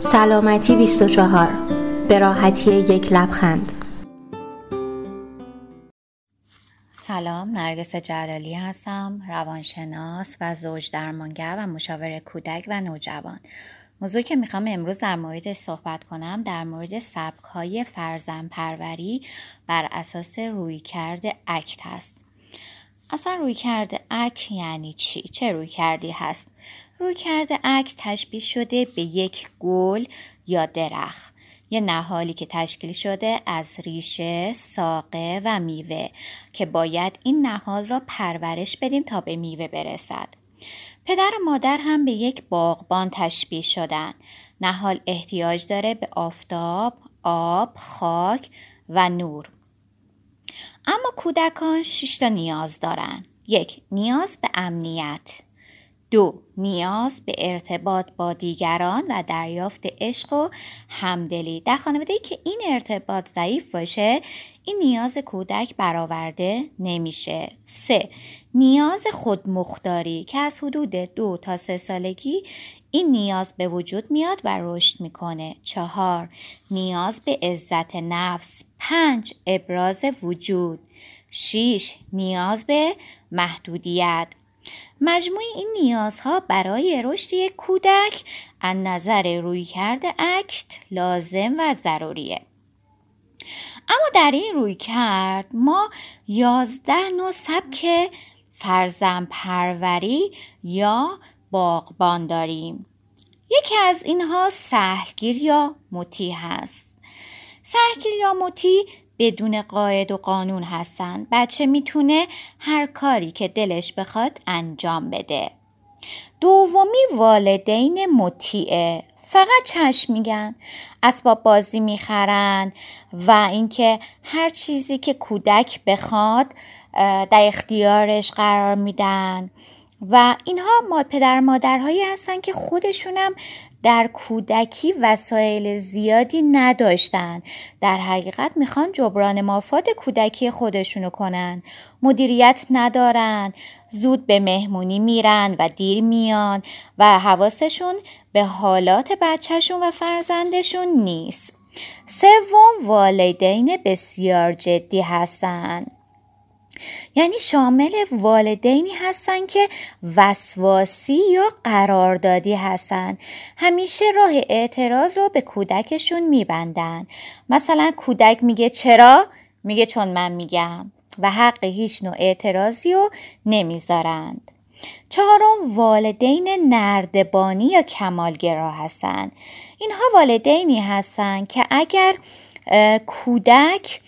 سلامتی 24 به راحتی یک لبخند. سلام نرگس جلالی هستم روانشناس و زوج درمانگر و مشاور کودک و نوجوان. موضوع که می‌خوام امروز در مورد صحبت کنم در مورد سبک های فرزن پروری بر اساس روی کرده اکت هست. اصلا روی کرده اک یعنی چی؟ چه روی کردی هست؟ روی کرده اک تشبیه شده به یک گل یا درخت یه نهالی که تشکیل شده از ریشه، ساقه و میوه که باید این نهال را پرورش بدیم تا به میوه برسد. پدر و مادر هم به یک باغبان تشبیه شدن. نهال احتیاج داره به آفتاب، آب، خاک و نور. اما کودکان شش تا نیاز دارن. یک نیاز به امنیت. دو نیاز به ارتباط با دیگران و دریافت عشق و همدلی. در خانواده که این ارتباط ضعیف باشه این نیاز کودک برآورده نمیشه. سه نیاز خودمختاری که از حدود دو تا سه سالگی این نیاز به وجود میاد و رشد می‌کنه. چهار نیاز به عزت نفس. پنج ابراز وجود. شیش نیاز به محدودیت. مجموع این نیازها برای رشد یک کودک از نظر روی کرده اکت لازم و ضروریه. اما در این روی کرد ما یازده نوع سبک فرزن پروری یا باغبان داریم. یکی از اینها سهلگیر یا مطیع هست. سهلگیر یا مطیع بدون قاعد و قانون هستن. بچه می‌تونه هر کاری که دلش بخواد انجام بده. دومی والدین مطیعه فقط چشم میگن. اسباب بازی می‌خرن و اینکه هر چیزی که کودک بخواد در اختیارش قرار میدن. و اینها ما پدر مادرهایی هستن که خودشونم در کودکی وسایل زیادی نداشتن. در حقیقت می‌خوان جبران مافات کودکی خودشونو کنن. مدیریت ندارن. زود به مهمونی میرن و دیر میان و حواسشون به حالات بچهشون و فرزندشون نیست. سوم والدین بسیار جدی هستند یعنی شامل والدینی هستن که وسواسی یا قراردادی هستن. همیشه راه اعتراض رو به کودکشون میبندن. مثلا کودک میگه چرا؟ میگه چون من میگم و حق هیچ نوع اعتراضی رو نمی‌ذارند. چهارم والدین نردبانی یا کمالگرا هستند اینها والدینی هستند که اگر کودک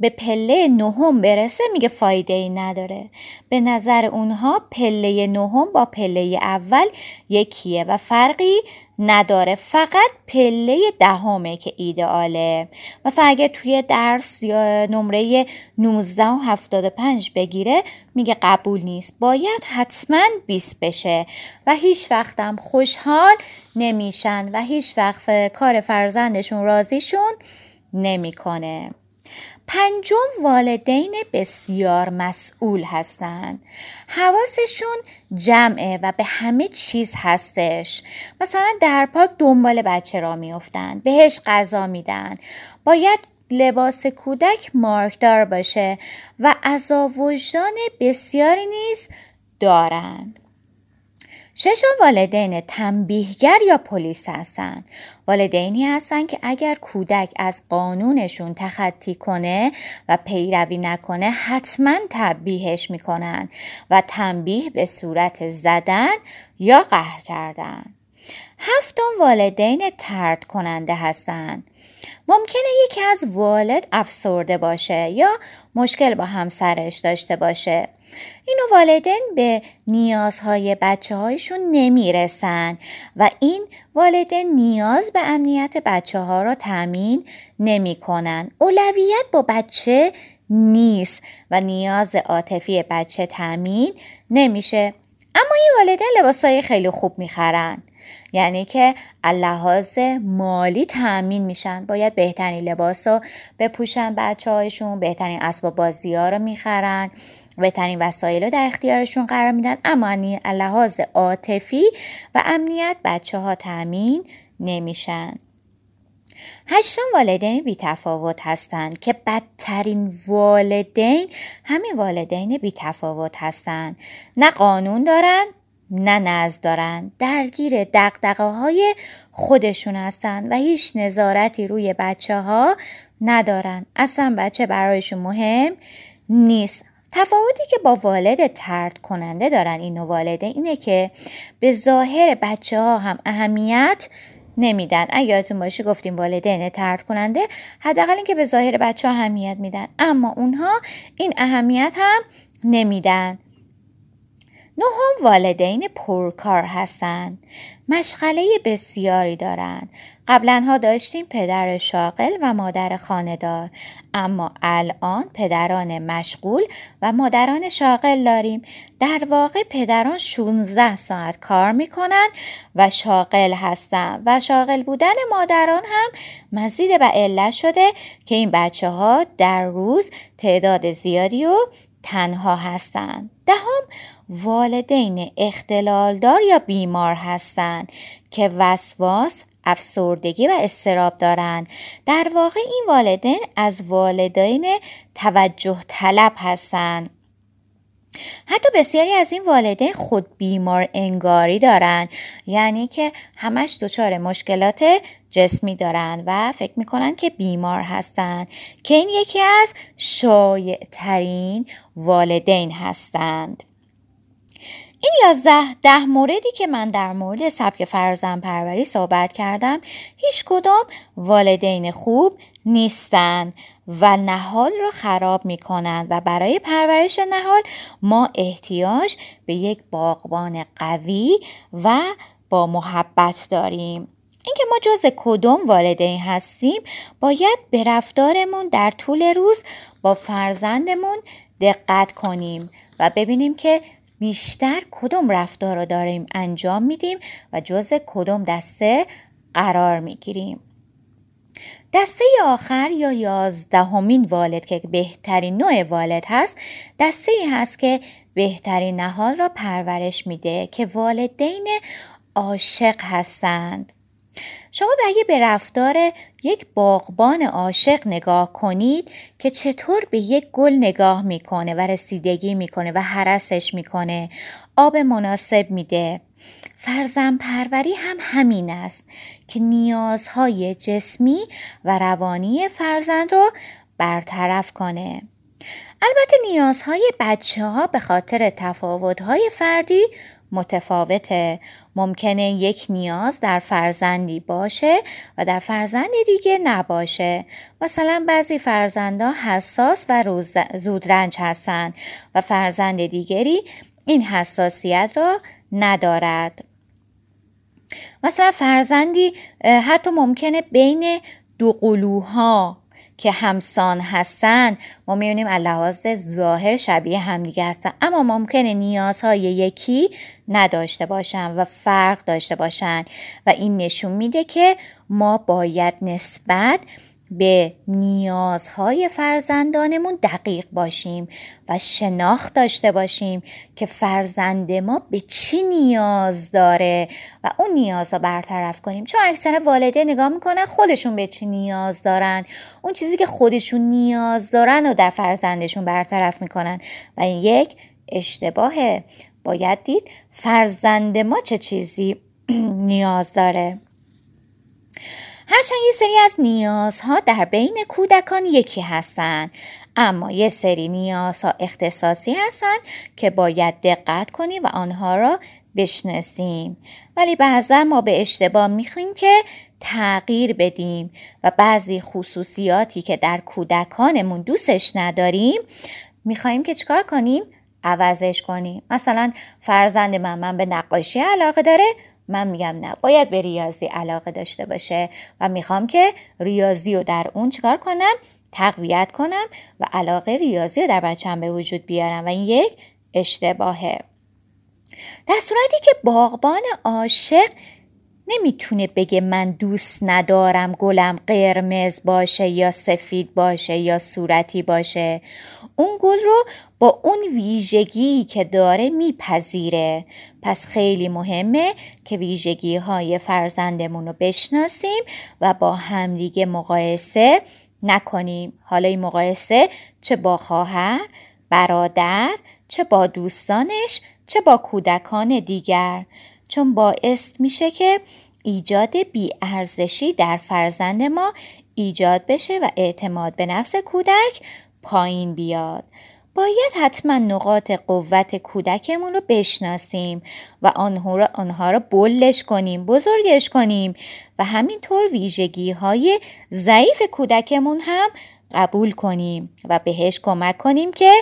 به پله نهم برسه میگه فایده ای نداره. به نظر اونها پله نهم با پله اول یکیه و فرقی نداره. فقط پله دهمه که ایدئاله. مثلا اگه توی درس یا نمره 19 و 75 بگیره میگه قبول نیست. باید حتما 20 بشه و هیچ وقتم خوشحال نمیشن و هیچ وقت کار فرزندشون راضیشون نمی‌کنه. پنجم والدین بسیار مسئول هستند. حواسشون جمعه و به همه چیز هستش. مثلا در پاک دنبال بچه را میافتند بهش غذا میدن. باید لباس کودک مارکدار باشه و عذاب وجدان بسیاری نیز دارند. ششم والدین تنبیهگر یا پلیس هستند والدینی هستند که اگر کودک از قانونشون تخطی کنه و پیروی نکنه حتما تنبیهش می‌کنن و تنبیه به صورت زدن یا قهر کردن. هفتم والدین ترد کننده هستند ممکنه یکی از والد افسرده باشه یا مشکل با همسرش داشته باشه. اینو والدین به نیازهای بچه هایشون نمی‌رسن و این والدین نیاز به امنیت بچه ها را تأمین نمی کنن. اولویت با بچه نیست و نیاز عاطفی بچه تأمین نمیشه. اما این والدین لباسای خیلی خوب می‌خرن. یعنی که لحاظ مالی تأمین میشن. باید بهترین لباس رو بپوشن بچه هایشون بهترین اسباب بازی ها رو می‌خرن بهترین وسایل رو در اختیارشون قرار میدن. اما لحاظ عاطفی و امنیت بچه ها تأمین نمیشن. هشتم والدین بی تفاوت هستند که بدترین والدین همین والدین بی تفاوت هستند. نه قانون دارن نه نزد دارن درگیر دقدقه های خودشون هستن و هیچ نظارتی روی بچه ها ندارن. اصلا بچه برایشون مهم نیست. تفاوتی که با والد ترد کننده دارن این والده اینه که به ظاهر بچه ها هم اهمیت نمیدن. اگه یادتون باشه گفتیم والدین ترد کننده حداقل اینکه به ظاهر بچه ها اهمیت میدن. اما اونها این اهمیت هم نمیدن. نهم والدین پرکار هستند. مشغله بسیاری دارند. قبلا ها داشتیم پدر شاغل و مادر خاندار. اما الان پدران مشغول و مادران شاغل داریم. در واقع پدران 16 ساعت کار می‌کنن و شاغل هستند و شاغل بودن مادران هم مزید به علت شده که این بچه ها در روز تعداد زیادی و تنها هستند. دهم والدین اختلالدار یا بیمار هستند که وسواس افسردگی و استراب دارند. در واقع این والدین از والدین توجه طلب هستند. حتی بسیاری از این والدین خود بیمار انگاری دارند. یعنی که همش دچار مشکلات جسمی دارند و فکر می‌کنن که بیمار هستند که این یکی از شایع ترین والدین هستند. این یازده ده موردی که من در مورد سبک فرزن پروری صحبت کردم هیچ کدام والدین خوب نیستند و نهال را خراب می کنند و برای پرورش نهال ما احتیاج به یک باغبان قوی و با محبت داریم. اینکه ما جز کدوم والدین هستیم باید به رفتارمون در طول روز با فرزندمون دقت کنیم و ببینیم که بیشتر کدوم رفتار رو داریم انجام میدیم و جز کدوم دسته قرار می‌گیریم. دسته آخر یا یازدهمین والد که بهترین نوع والد هست دسته ای هست که بهترین نهال را پرورش میده که والدین عاشق هستند. شما اگه به رفتار یک باغبان عاشق نگاه کنید که چطور به یک گل نگاه می‌کنه و رسیدگی می‌کنه و حرسش می‌کنه آب مناسب میده. فرزن پروری هم همین است که نیازهای جسمی و روانی فرزند رو برطرف کنه. البته نیازهای بچه ها به خاطر تفاوتهای فردی متفاوته. ممکنه یک نیاز در فرزندی باشه و در فرزند دیگه نباشه. مثلا بعضی فرزندا حساس و زودرنج هستند و فرزند دیگری این حساسیت را ندارد. مثلا فرزندی حتی ممکنه بین دو قلوها که همسان هستن ما می‌بینیم لحاظ ظاهر شبیه همدیگه هستن. اما ممکنه نیازهای یکی نداشته باشن و فرق داشته باشن. و این نشون میده که ما باید نسبت به نیازهای فرزندانمون دقیق باشیم و شناخت داشته باشیم که فرزند ما به چی نیاز داره و اون نیاز رو برطرف کنیم. چون اکثر والده نگاه می‌کنن خودشون به چی نیاز دارن. اون چیزی که خودشون نیاز دارن و در فرزندشون برطرف می‌کنن. و این یک اشتباهه. باید دید فرزند ما چه چیزی نیاز داره. هرچند یه سری از نیازها در بین کودکان یکی هستند اما یه سری نیازها اختصاصی هستند که باید دقت کنیم و آنها را بشناسیم. ولی بعضا ما به اشتباه میخویم که تغییر بدیم و بعضی خصوصیاتی که در کودکانمون دوستش نداریم می‌خوایم که چکار کنیم؟ عوضش کنیم. مثلا فرزند من من به نقاشی علاقه داره من میگم نه باید به ریاضی علاقه داشته باشه و می‌خوام که ریاضی رو در اون چیکار کنم؟ تقویت کنم و علاقه ریاضی رو در بچم به وجود بیارم و این یک اشتباهه. در صورتی که باغبان عاشق نمی‌تونه بگه من دوست ندارم گلم قرمز باشه یا سفید باشه یا صورتی باشه. اون گل رو با اون ویژگی که داره میپذیره. پس خیلی مهمه که ویژگی های فرزندمون رو بشناسیم و با همدیگه مقایسه نکنیم. حالا این مقایسه چه با خواهر برادر چه با دوستانش چه با کودکان دیگر. چون باعث میشه که ایجاد بیارزشی در فرزند ما ایجاد بشه و اعتماد به نفس کودک پایین بیاد. باید حتما نقاط قوت کودکمون رو بشناسیم و آنها رو, آنها رو بلش کنیم بزرگش کنیم و همینطور ویژگی های ضعیف کودکمون هم قبول کنیم و بهش کمک کنیم که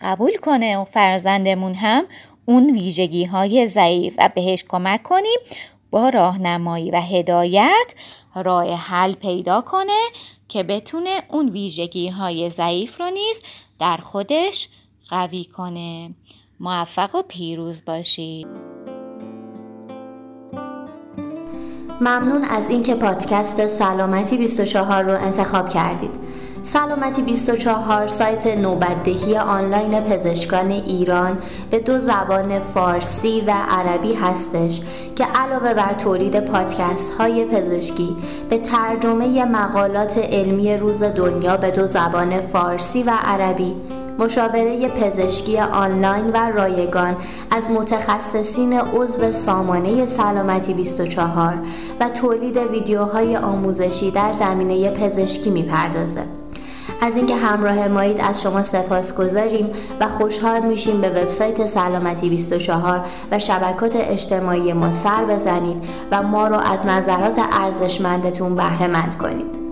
قبول کنه و فرزندمون هم اون ویژگی های ضعیف و بهش کمک کنیم با راهنمایی و هدایت راه حل پیدا کنه که بتونه اون ویژگی های ضعیف رو نیز در خودش قوی کنه. موفق و پیروز باشید. ممنون از اینکه پادکست سلامتی 24 رو انتخاب کردید. سلامتی 24 سایت نوبتدهی آنلاین پزشکان ایران به دو زبان فارسی و عربی هستش که علاوه بر تولید پادکست های پزشکی به ترجمه مقالات علمی روز دنیا به دو زبان فارسی و عربی مشاوره پزشکی آنلاین و رایگان از متخصصین عضو سامانه سلامتی 24 و تولید ویدیوهای آموزشی در زمینه پزشکی می‌پردازه. از اینکه همراه مایید از شما سپاس گذاریم و خوشحال میشیم به وبسایت سلامتی 24 و شبکات اجتماعی ما سر بزنید و ما رو از نظرات ارزشمندتون بهره مند کنید.